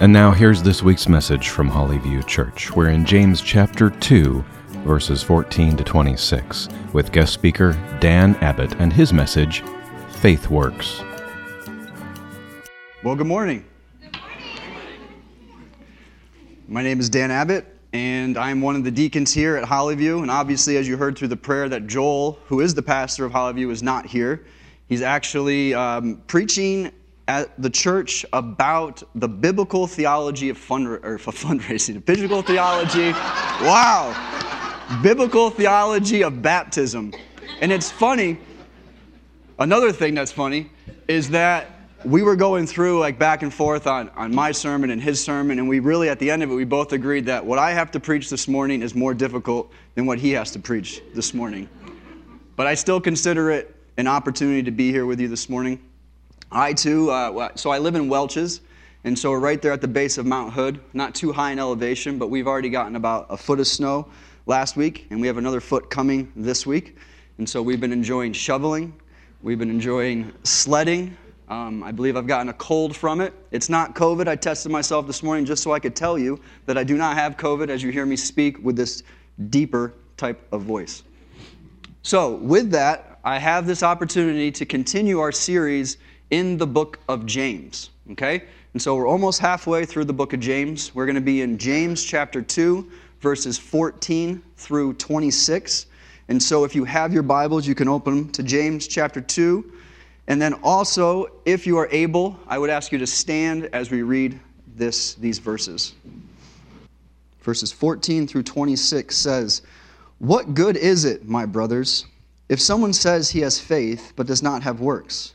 And now here's this week's message from Hollyview Church. We're in James chapter 2, verses 14 to 26, with guest speaker Dan Abbott and his message, Faith Works. Well, good morning. My name is Dan Abbott, and I'm one of the deacons here at Hollyview. And obviously, as you heard through the prayer, that Joel, who is the pastor of Hollyview, is not here. He's actually um, preaching at the church about the biblical theology of fund, or fundraising, biblical theology. Wow, biblical theology of baptism. And it's funny. Another thing that's funny is that we were going through like back and forth on, on my sermon and his sermon, and we really, at the end of it, we both agreed that what I have to preach this morning is more difficult than what he has to preach this morning. But I still consider it an opportunity to be here with you this morning. I too, uh, so I live in Welches, and so we're right there at the base of Mount Hood, not too high in elevation, but we've already gotten about a foot of snow last week, and we have another foot coming this week. And so we've been enjoying shoveling, we've been enjoying sledding. Um, I believe I've gotten a cold from it. It's not COVID. I tested myself this morning just so I could tell you that I do not have COVID as you hear me speak with this deeper type of voice. So, with that, I have this opportunity to continue our series in the book of James. Okay? And so we're almost halfway through the book of James. We're going to be in James chapter 2, verses 14 through 26. And so if you have your Bibles, you can open them to James chapter 2. And then also, if you are able, I would ask you to stand as we read this, these verses. Verses 14 through 26 says, What good is it, my brothers, if someone says he has faith but does not have works?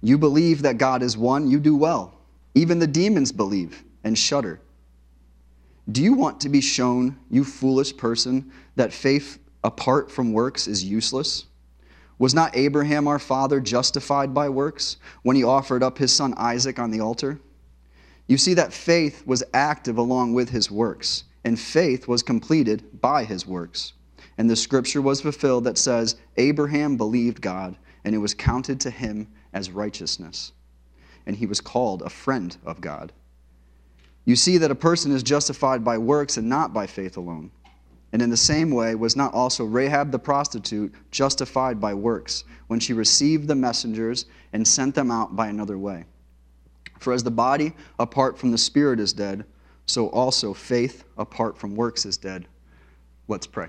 You believe that God is one, you do well. Even the demons believe and shudder. Do you want to be shown, you foolish person, that faith apart from works is useless? Was not Abraham our father justified by works when he offered up his son Isaac on the altar? You see that faith was active along with his works, and faith was completed by his works. And the scripture was fulfilled that says, Abraham believed God, and it was counted to him as righteousness, and he was called a friend of God. You see that a person is justified by works and not by faith alone. And in the same way, was not also Rahab the prostitute justified by works when she received the messengers and sent them out by another way? For as the body apart from the spirit is dead, so also faith apart from works is dead. Let's pray.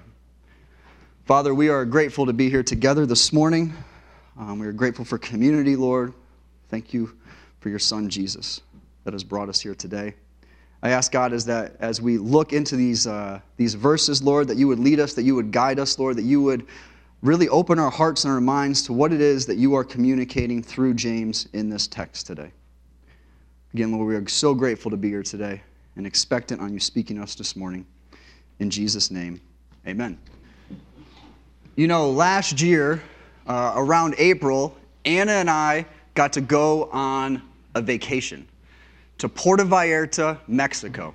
Father, we are grateful to be here together this morning. Um, we are grateful for community, Lord. Thank you for your son, Jesus, that has brought us here today. I ask God as that as we look into these, uh, these verses, Lord, that you would lead us, that you would guide us, Lord, that you would really open our hearts and our minds to what it is that you are communicating through James in this text today. Again, Lord, we are so grateful to be here today and expectant on you speaking to us this morning. In Jesus' name, amen. You know, last year, uh, around April, Anna and I got to go on a vacation to Puerto Vallarta, Mexico.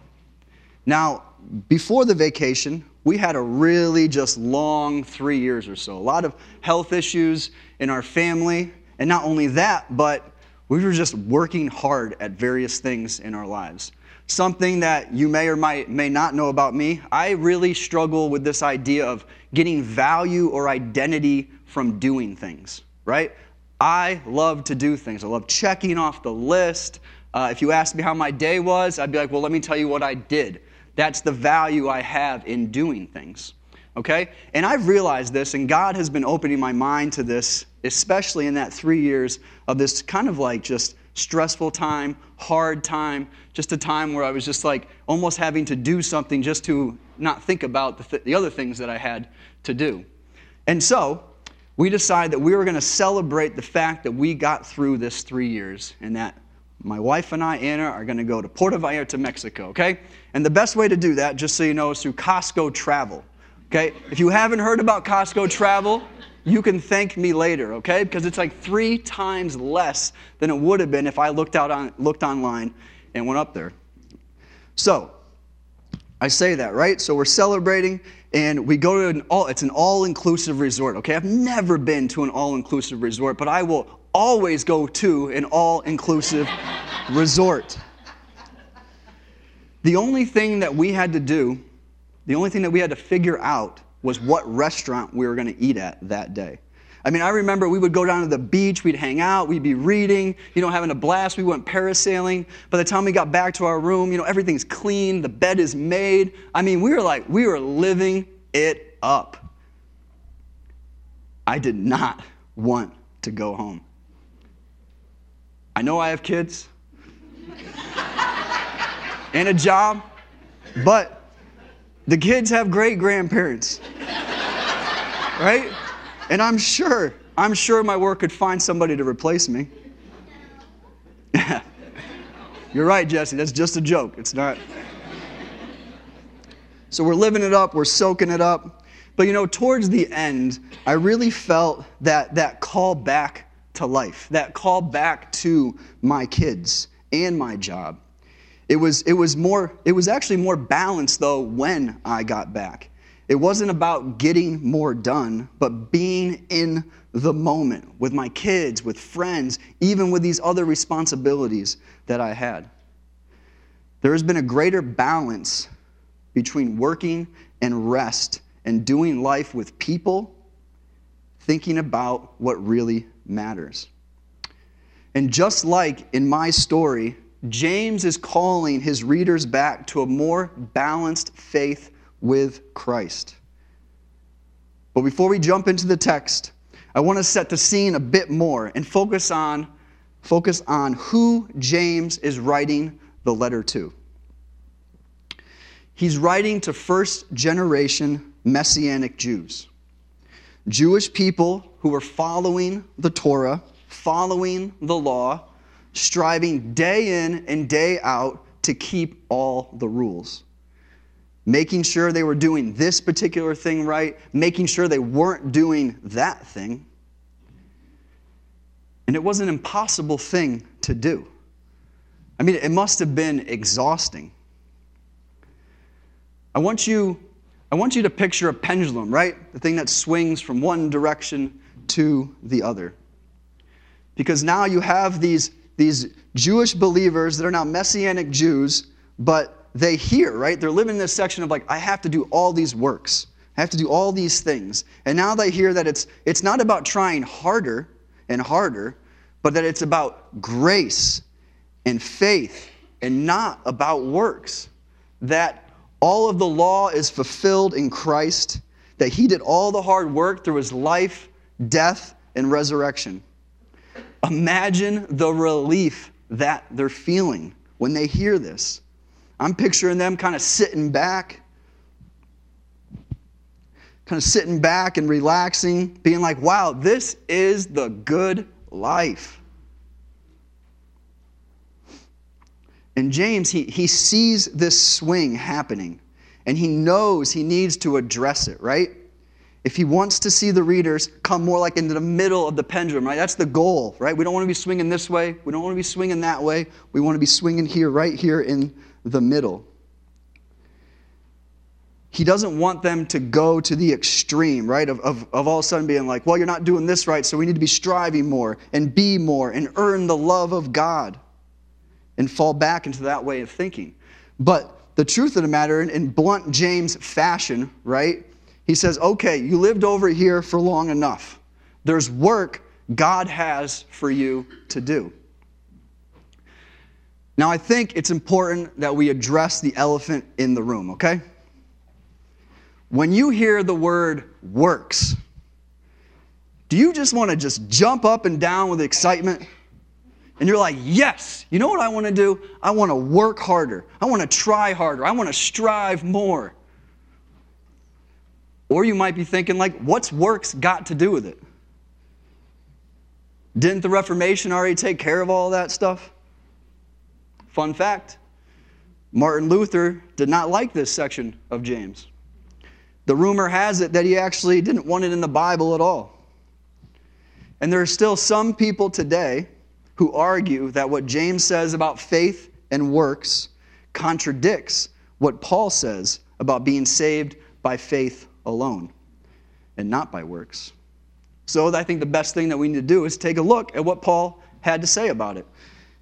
Now, before the vacation, we had a really just long three years or so. A lot of health issues in our family. And not only that, but we were just working hard at various things in our lives. Something that you may or might, may not know about me, I really struggle with this idea of getting value or identity from doing things, right? I love to do things. I love checking off the list. Uh, if you asked me how my day was, I'd be like, well, let me tell you what I did. That's the value I have in doing things. Okay? And I've realized this, and God has been opening my mind to this, especially in that three years of this kind of like just stressful time, hard time, just a time where I was just like almost having to do something just to not think about the, th- the other things that I had to do. And so, we decided that we were going to celebrate the fact that we got through this three years and that my wife and I, Anna, are going to go to Puerto Vallarta, Mexico, okay? And the best way to do that, just so you know, is through Costco Travel, okay? If you haven't heard about Costco Travel, you can thank me later, okay? Because it's like three times less than it would have been if I looked out on looked online and went up there. So, I say that, right? So we're celebrating and we go to an all it's an all-inclusive resort, okay? I've never been to an all-inclusive resort, but I will always go to an all-inclusive resort. The only thing that we had to do, the only thing that we had to figure out was what restaurant we were going to eat at that day. I mean, I remember we would go down to the beach, we'd hang out, we'd be reading, you know, having a blast. We went parasailing. By the time we got back to our room, you know, everything's clean, the bed is made. I mean, we were like, we were living it up. I did not want to go home. I know I have kids and a job, but the kids have great grandparents. right? And I'm sure, I'm sure my work could find somebody to replace me. You're right, Jesse. That's just a joke. It's not. So we're living it up, we're soaking it up. But you know, towards the end, I really felt that that call back to life, that call back to my kids and my job. It was, it was more, it was actually more balanced though when I got back. It wasn't about getting more done, but being in the moment with my kids, with friends, even with these other responsibilities that I had. There has been a greater balance between working and rest and doing life with people, thinking about what really matters. And just like in my story, James is calling his readers back to a more balanced faith with Christ. But before we jump into the text, I want to set the scene a bit more and focus on focus on who James is writing the letter to. He's writing to first generation messianic Jews. Jewish people who were following the Torah, following the law, striving day in and day out to keep all the rules. Making sure they were doing this particular thing right, making sure they weren't doing that thing. And it was an impossible thing to do. I mean, it must have been exhausting. I want you, I want you to picture a pendulum, right? The thing that swings from one direction to the other. Because now you have these these Jewish believers that are now Messianic Jews, but they hear, right? They're living in this section of like, I have to do all these works. I have to do all these things. And now they hear that it's, it's not about trying harder and harder, but that it's about grace and faith and not about works. That all of the law is fulfilled in Christ, that He did all the hard work through His life, death, and resurrection. Imagine the relief that they're feeling when they hear this. I'm picturing them kind of sitting back, kind of sitting back and relaxing, being like, wow, this is the good life. And James, he, he sees this swing happening and he knows he needs to address it, right? if he wants to see the readers come more like into the middle of the pendulum, right? That's the goal, right? We don't want to be swinging this way. We don't want to be swinging that way. We want to be swinging here, right here in the middle. He doesn't want them to go to the extreme, right? Of, of, of all of a sudden being like, well, you're not doing this right, so we need to be striving more and be more and earn the love of God and fall back into that way of thinking. But the truth of the matter, in, in blunt James fashion, right? He says, okay, you lived over here for long enough. There's work God has for you to do. Now, I think it's important that we address the elephant in the room, okay? When you hear the word works, do you just want to just jump up and down with excitement? And you're like, yes, you know what I want to do? I want to work harder. I want to try harder. I want to strive more. Or you might be thinking, like, what's works got to do with it? Didn't the Reformation already take care of all that stuff? Fun fact Martin Luther did not like this section of James. The rumor has it that he actually didn't want it in the Bible at all. And there are still some people today who argue that what James says about faith and works contradicts what Paul says about being saved by faith alone and not by works. So I think the best thing that we need to do is take a look at what Paul had to say about it.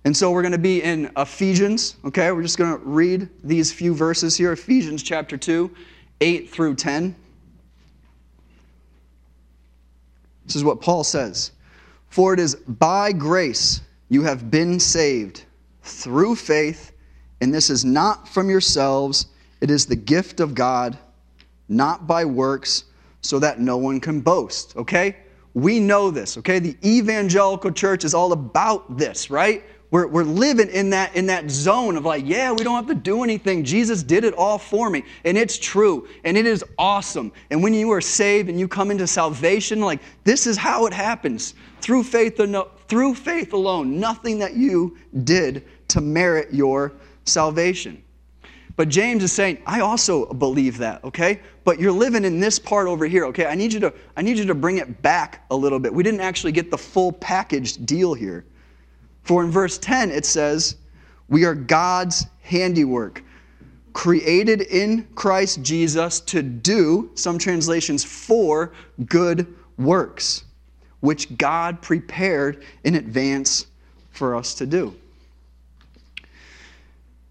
And so we're going to be in Ephesians, okay? We're just going to read these few verses here Ephesians chapter 2, 8 through 10. This is what Paul says For it is by grace you have been saved through faith, and this is not from yourselves, it is the gift of God, not by works, so that no one can boast, okay? We know this, okay? The evangelical church is all about this, right? We're, we're living in that, in that zone of like, yeah, we don't have to do anything. Jesus did it all for me. And it's true. And it is awesome. And when you are saved and you come into salvation, like, this is how it happens through faith, through faith alone. Nothing that you did to merit your salvation. But James is saying, I also believe that, okay? But you're living in this part over here, okay? I need you to, I need you to bring it back a little bit. We didn't actually get the full packaged deal here. For in verse 10, it says, We are God's handiwork, created in Christ Jesus to do, some translations, for good works, which God prepared in advance for us to do.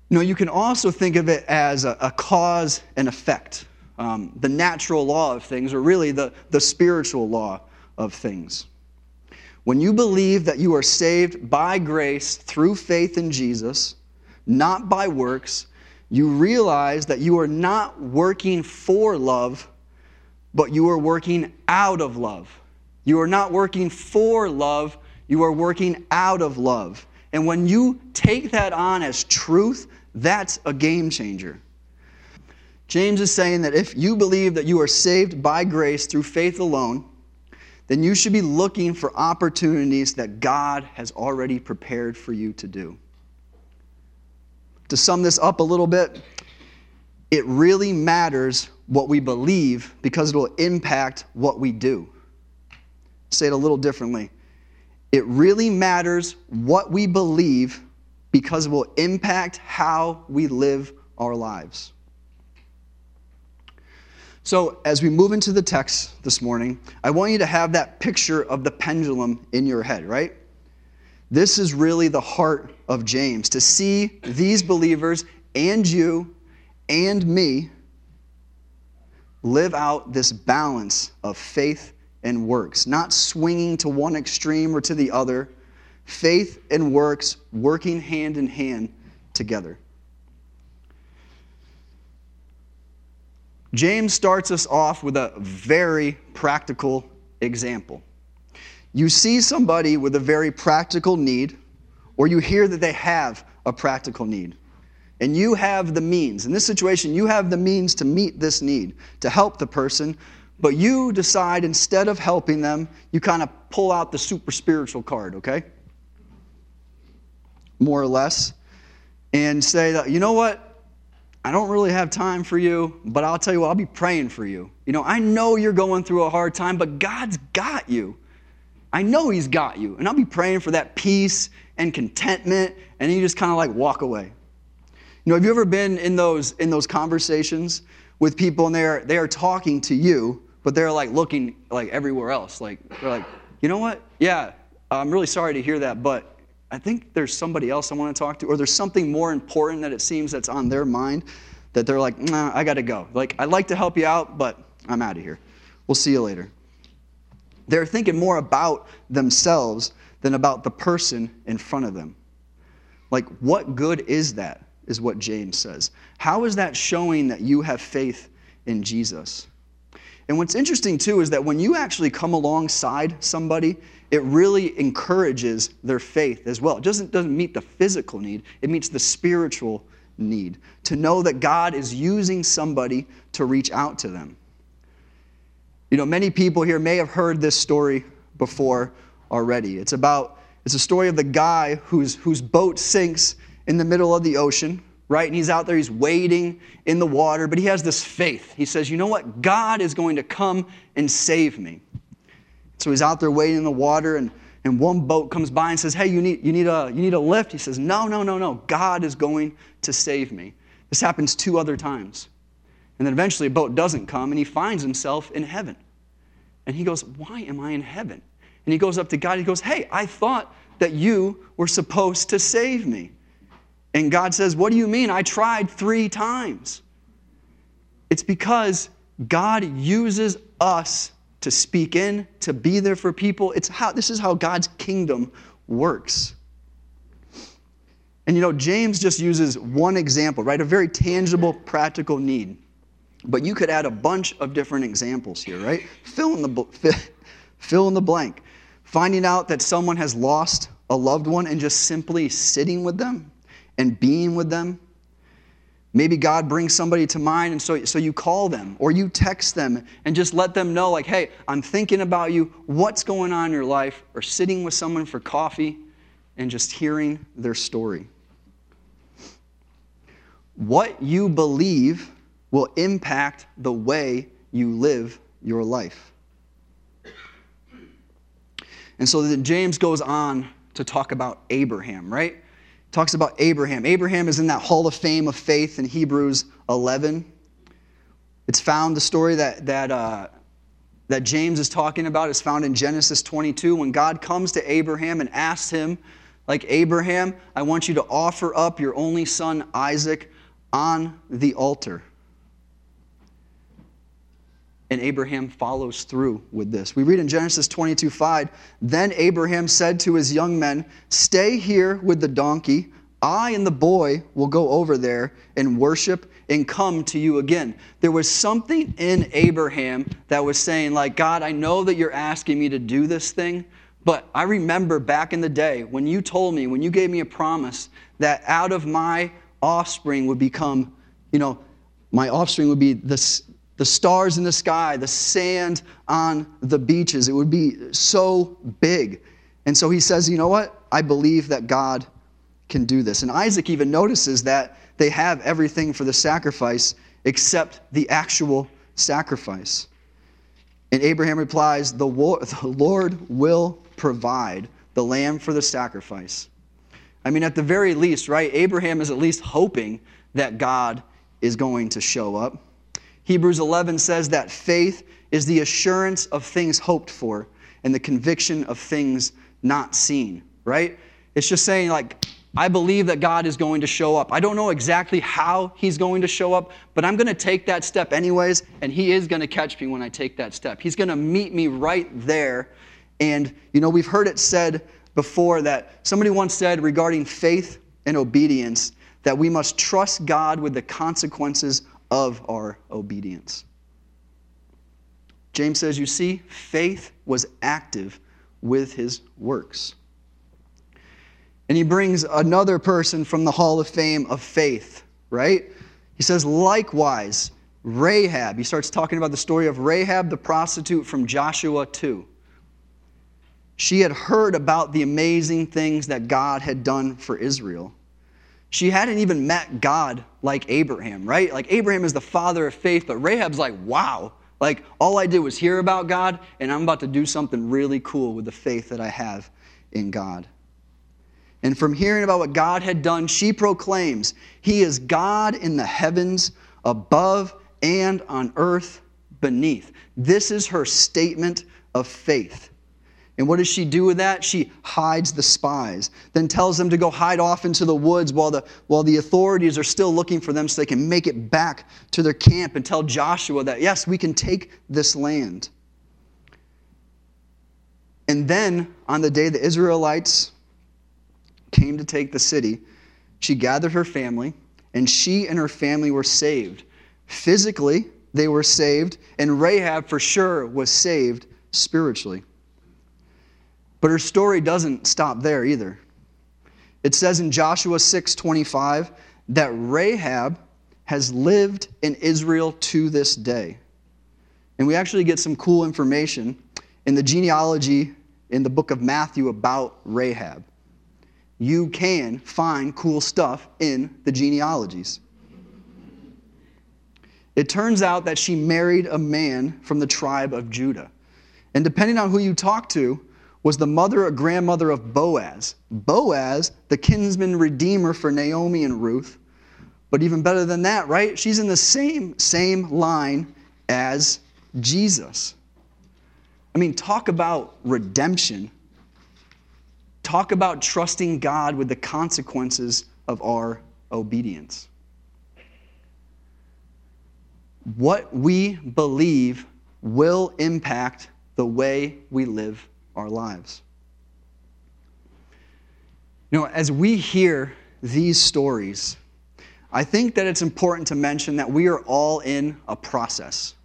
Know, you can also think of it as a, a cause and effect, um, the natural law of things, or really the, the spiritual law of things. When you believe that you are saved by grace through faith in Jesus, not by works, you realize that you are not working for love, but you are working out of love. You are not working for love, you are working out of love. And when you take that on as truth, that's a game changer. James is saying that if you believe that you are saved by grace through faith alone, then you should be looking for opportunities that God has already prepared for you to do. To sum this up a little bit, it really matters what we believe because it will impact what we do. Say it a little differently. It really matters what we believe because it will impact how we live our lives. So, as we move into the text this morning, I want you to have that picture of the pendulum in your head, right? This is really the heart of James to see these believers and you and me live out this balance of faith and works, not swinging to one extreme or to the other. Faith and works working hand in hand together. James starts us off with a very practical example. You see somebody with a very practical need, or you hear that they have a practical need, and you have the means. In this situation, you have the means to meet this need, to help the person, but you decide instead of helping them, you kind of pull out the super spiritual card, okay? More or less, and say that, you know what? I don't really have time for you, but I'll tell you what, I'll be praying for you. You know, I know you're going through a hard time, but God's got you. I know He's got you. And I'll be praying for that peace and contentment, and you just kind of like walk away. You know, have you ever been in those in those conversations with people and they're they are talking to you, but they're like looking like everywhere else. Like they're like, you know what? Yeah, I'm really sorry to hear that, but I think there's somebody else I want to talk to, or there's something more important that it seems that's on their mind that they're like, nah, I got to go. Like, I'd like to help you out, but I'm out of here. We'll see you later. They're thinking more about themselves than about the person in front of them. Like, what good is that? Is what James says. How is that showing that you have faith in Jesus? And what's interesting too is that when you actually come alongside somebody, it really encourages their faith as well. It doesn't, doesn't meet the physical need, it meets the spiritual need. To know that God is using somebody to reach out to them. You know, many people here may have heard this story before already. It's about it's a story of the guy whose whose boat sinks in the middle of the ocean, right? And he's out there, he's wading in the water, but he has this faith. He says, "You know what? God is going to come and save me." So he's out there wading in the water and and one boat comes by and says, "Hey, you need you need a you need a lift." He says, "No, no, no, no. God is going to save me." This happens two other times. And then eventually a boat doesn't come and he finds himself in heaven. And he goes, Why am I in heaven? And he goes up to God. He goes, Hey, I thought that you were supposed to save me. And God says, What do you mean? I tried three times. It's because God uses us to speak in, to be there for people. It's how this is how God's kingdom works. And you know, James just uses one example, right? A very tangible, practical need. But you could add a bunch of different examples here, right? Fill in the, fill in the blank. Finding out that someone has lost a loved one and just simply sitting with them and being with them. Maybe God brings somebody to mind, and so, so you call them or you text them and just let them know, like, hey, I'm thinking about you, what's going on in your life, or sitting with someone for coffee and just hearing their story. What you believe will impact the way you live your life. And so then James goes on to talk about Abraham, right? Talks about Abraham. Abraham is in that hall of fame of faith in Hebrews 11. It's found, the story that, that, uh, that James is talking about is found in Genesis 22 when God comes to Abraham and asks him, like, Abraham, I want you to offer up your only son Isaac on the altar. And Abraham follows through with this. We read in Genesis 22 5, Then Abraham said to his young men, Stay here with the donkey. I and the boy will go over there and worship and come to you again. There was something in Abraham that was saying, like, God, I know that you're asking me to do this thing, but I remember back in the day when you told me, when you gave me a promise that out of my offspring would become, you know, my offspring would be this the stars in the sky, the sand on the beaches. It would be so big. And so he says, You know what? I believe that God can do this. And Isaac even notices that they have everything for the sacrifice except the actual sacrifice. And Abraham replies, The Lord will provide the lamb for the sacrifice. I mean, at the very least, right? Abraham is at least hoping that God is going to show up. Hebrews 11 says that faith is the assurance of things hoped for and the conviction of things not seen, right? It's just saying, like, I believe that God is going to show up. I don't know exactly how He's going to show up, but I'm going to take that step anyways, and He is going to catch me when I take that step. He's going to meet me right there. And, you know, we've heard it said before that somebody once said regarding faith and obedience that we must trust God with the consequences of our obedience. James says, You see, faith was active with his works. And he brings another person from the Hall of Fame of faith, right? He says, Likewise, Rahab, he starts talking about the story of Rahab the prostitute from Joshua 2. She had heard about the amazing things that God had done for Israel. She hadn't even met God like Abraham, right? Like Abraham is the father of faith, but Rahab's like, wow, like all I did was hear about God, and I'm about to do something really cool with the faith that I have in God. And from hearing about what God had done, she proclaims, He is God in the heavens above and on earth beneath. This is her statement of faith. And what does she do with that? She hides the spies, then tells them to go hide off into the woods while the, while the authorities are still looking for them so they can make it back to their camp and tell Joshua that, yes, we can take this land. And then, on the day the Israelites came to take the city, she gathered her family, and she and her family were saved. Physically, they were saved, and Rahab for sure was saved spiritually. But her story doesn't stop there either. It says in Joshua 6:25 that Rahab has lived in Israel to this day. And we actually get some cool information in the genealogy in the book of Matthew about Rahab. You can find cool stuff in the genealogies. It turns out that she married a man from the tribe of Judah. And depending on who you talk to, was the mother or grandmother of Boaz. Boaz, the kinsman redeemer for Naomi and Ruth. But even better than that, right? She's in the same same line as Jesus. I mean, talk about redemption. Talk about trusting God with the consequences of our obedience. What we believe will impact the way we live our lives. You know, as we hear these stories, I think that it's important to mention that we are all in a process.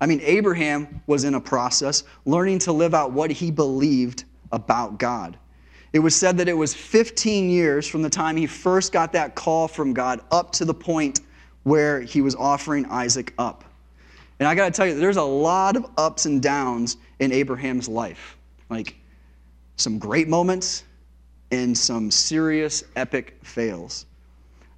I mean, Abraham was in a process learning to live out what he believed about God. It was said that it was 15 years from the time he first got that call from God up to the point where he was offering Isaac up. And I got to tell you, there's a lot of ups and downs in Abraham's life. Like some great moments and some serious epic fails.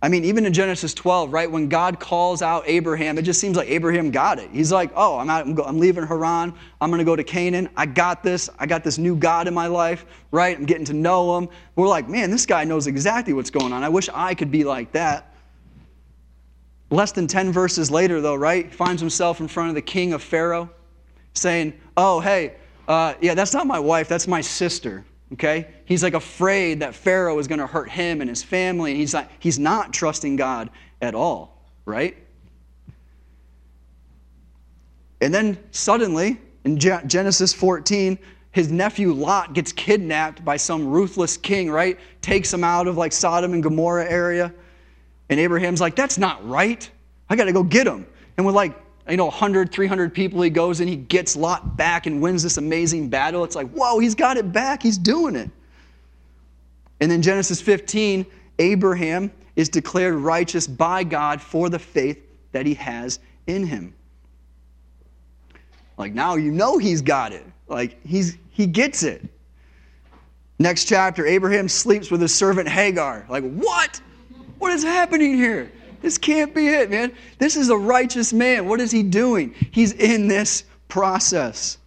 I mean, even in Genesis 12, right, when God calls out Abraham, it just seems like Abraham got it. He's like, oh, I'm, out, I'm, go, I'm leaving Haran. I'm going to go to Canaan. I got this. I got this new God in my life, right? I'm getting to know him. We're like, man, this guy knows exactly what's going on. I wish I could be like that. Less than 10 verses later, though, right, he finds himself in front of the king of Pharaoh saying, oh, hey, uh, yeah, that's not my wife, that's my sister. Okay? He's like afraid that Pharaoh is going to hurt him and his family. And he's not, he's not trusting God at all, right? And then suddenly, in Genesis 14, his nephew Lot gets kidnapped by some ruthless king, right? Takes him out of like Sodom and Gomorrah area. And Abraham's like, that's not right. I got to go get him. And we're like, you know, 100, 300 people. He goes and he gets Lot back and wins this amazing battle. It's like, whoa, he's got it back. He's doing it. And then Genesis 15, Abraham is declared righteous by God for the faith that he has in him. Like now you know he's got it. Like he's he gets it. Next chapter, Abraham sleeps with his servant Hagar. Like, what? What is happening here? This can't be it, man. This is a righteous man. What is he doing? He's in this process.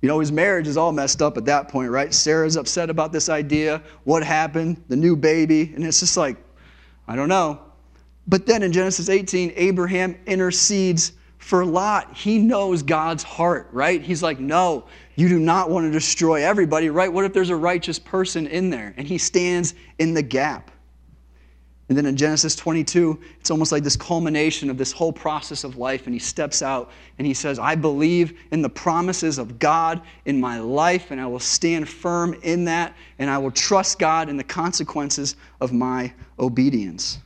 You know, his marriage is all messed up at that point, right? Sarah's upset about this idea. What happened? The new baby. And it's just like, I don't know. But then in Genesis 18, Abraham intercedes for Lot. He knows God's heart, right? He's like, no, you do not want to destroy everybody, right? What if there's a righteous person in there? And he stands in the gap. And then in Genesis 22, it's almost like this culmination of this whole process of life. And he steps out and he says, I believe in the promises of God in my life, and I will stand firm in that, and I will trust God in the consequences of my obedience.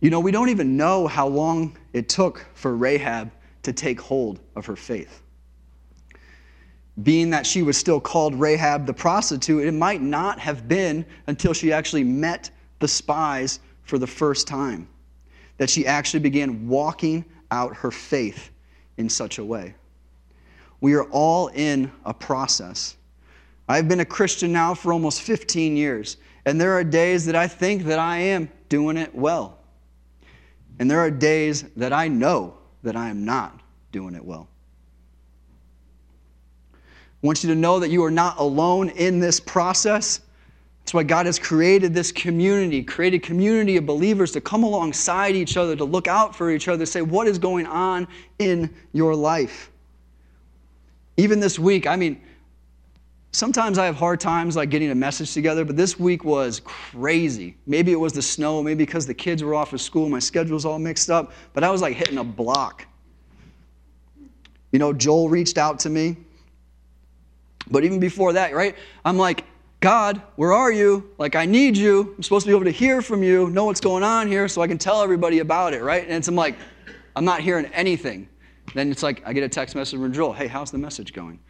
You know, we don't even know how long it took for Rahab to take hold of her faith being that she was still called Rahab the prostitute, it might not have been until she actually met the spies for the first time that she actually began walking out her faith in such a way. We are all in a process. I've been a Christian now for almost 15 years, and there are days that I think that I am doing it well. And there are days that I know that I am not doing it well. I want you to know that you are not alone in this process. That's why God has created this community, created community of believers to come alongside each other, to look out for each other, say, what is going on in your life? Even this week, I mean, sometimes I have hard times like getting a message together, but this week was crazy. Maybe it was the snow, maybe because the kids were off of school, my schedule's all mixed up, but I was like hitting a block. You know, Joel reached out to me but even before that, right? I'm like, God, where are you? Like, I need you. I'm supposed to be able to hear from you, know what's going on here, so I can tell everybody about it, right? And it's, I'm like, I'm not hearing anything. Then it's like, I get a text message from Joel, hey, how's the message going?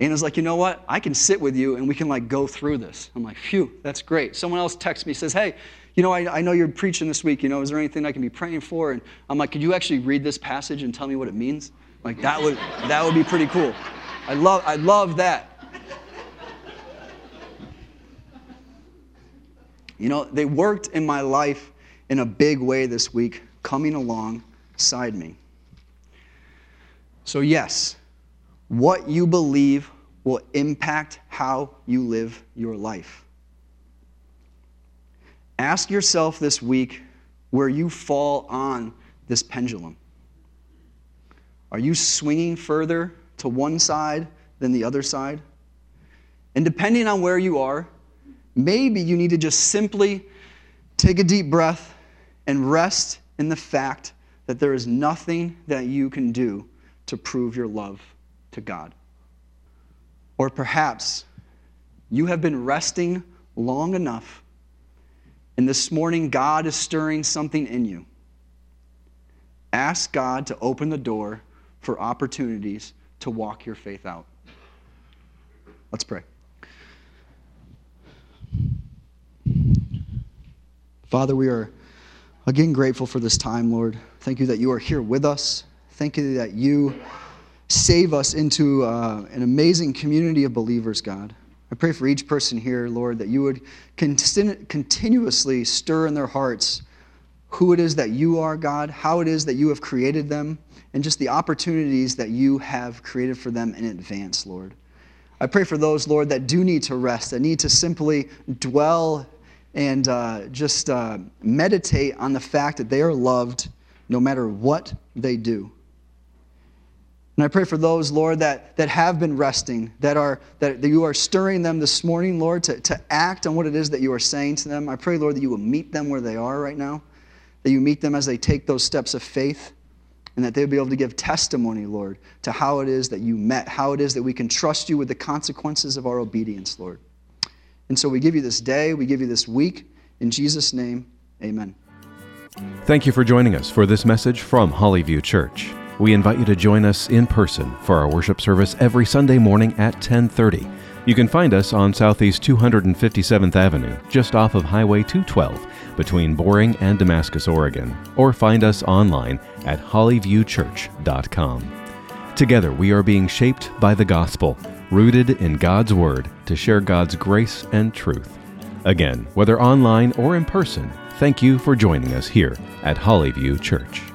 And it's like, you know what? I can sit with you and we can like go through this. I'm like, phew, that's great. Someone else texts me, says, hey, you know, I, I know you're preaching this week. You know, is there anything I can be praying for? And I'm like, could you actually read this passage and tell me what it means? Like that would that would be pretty cool. I love I love that. You know, they worked in my life in a big way this week, coming alongside me. So, yes, what you believe will impact how you live your life. Ask yourself this week where you fall on this pendulum. Are you swinging further to one side than the other side? And depending on where you are, maybe you need to just simply take a deep breath and rest in the fact that there is nothing that you can do to prove your love to God. Or perhaps you have been resting long enough, and this morning God is stirring something in you. Ask God to open the door for opportunities to walk your faith out. Let's pray. Father, we are again grateful for this time, Lord. Thank you that you are here with us. Thank you that you save us into uh, an amazing community of believers, God. I pray for each person here, Lord, that you would continuously stir in their hearts who it is that you are, God, how it is that you have created them, and just the opportunities that you have created for them in advance, Lord. I pray for those, Lord, that do need to rest, that need to simply dwell and uh, just uh, meditate on the fact that they are loved no matter what they do. And I pray for those, Lord, that, that have been resting, that, are, that, that you are stirring them this morning, Lord, to, to act on what it is that you are saying to them. I pray, Lord, that you will meet them where they are right now, that you meet them as they take those steps of faith, and that they'll be able to give testimony, Lord, to how it is that you met, how it is that we can trust you with the consequences of our obedience, Lord. And so we give you this day, we give you this week. In Jesus' name, amen. Thank you for joining us for this message from Hollyview Church. We invite you to join us in person for our worship service every Sunday morning at 1030. You can find us on Southeast 257th Avenue, just off of Highway 212, between Boring and Damascus, Oregon, or find us online at hollyviewchurch.com. Together, we are being shaped by the gospel, rooted in God's Word to share God's grace and truth. Again, whether online or in person, thank you for joining us here at Hollyview Church.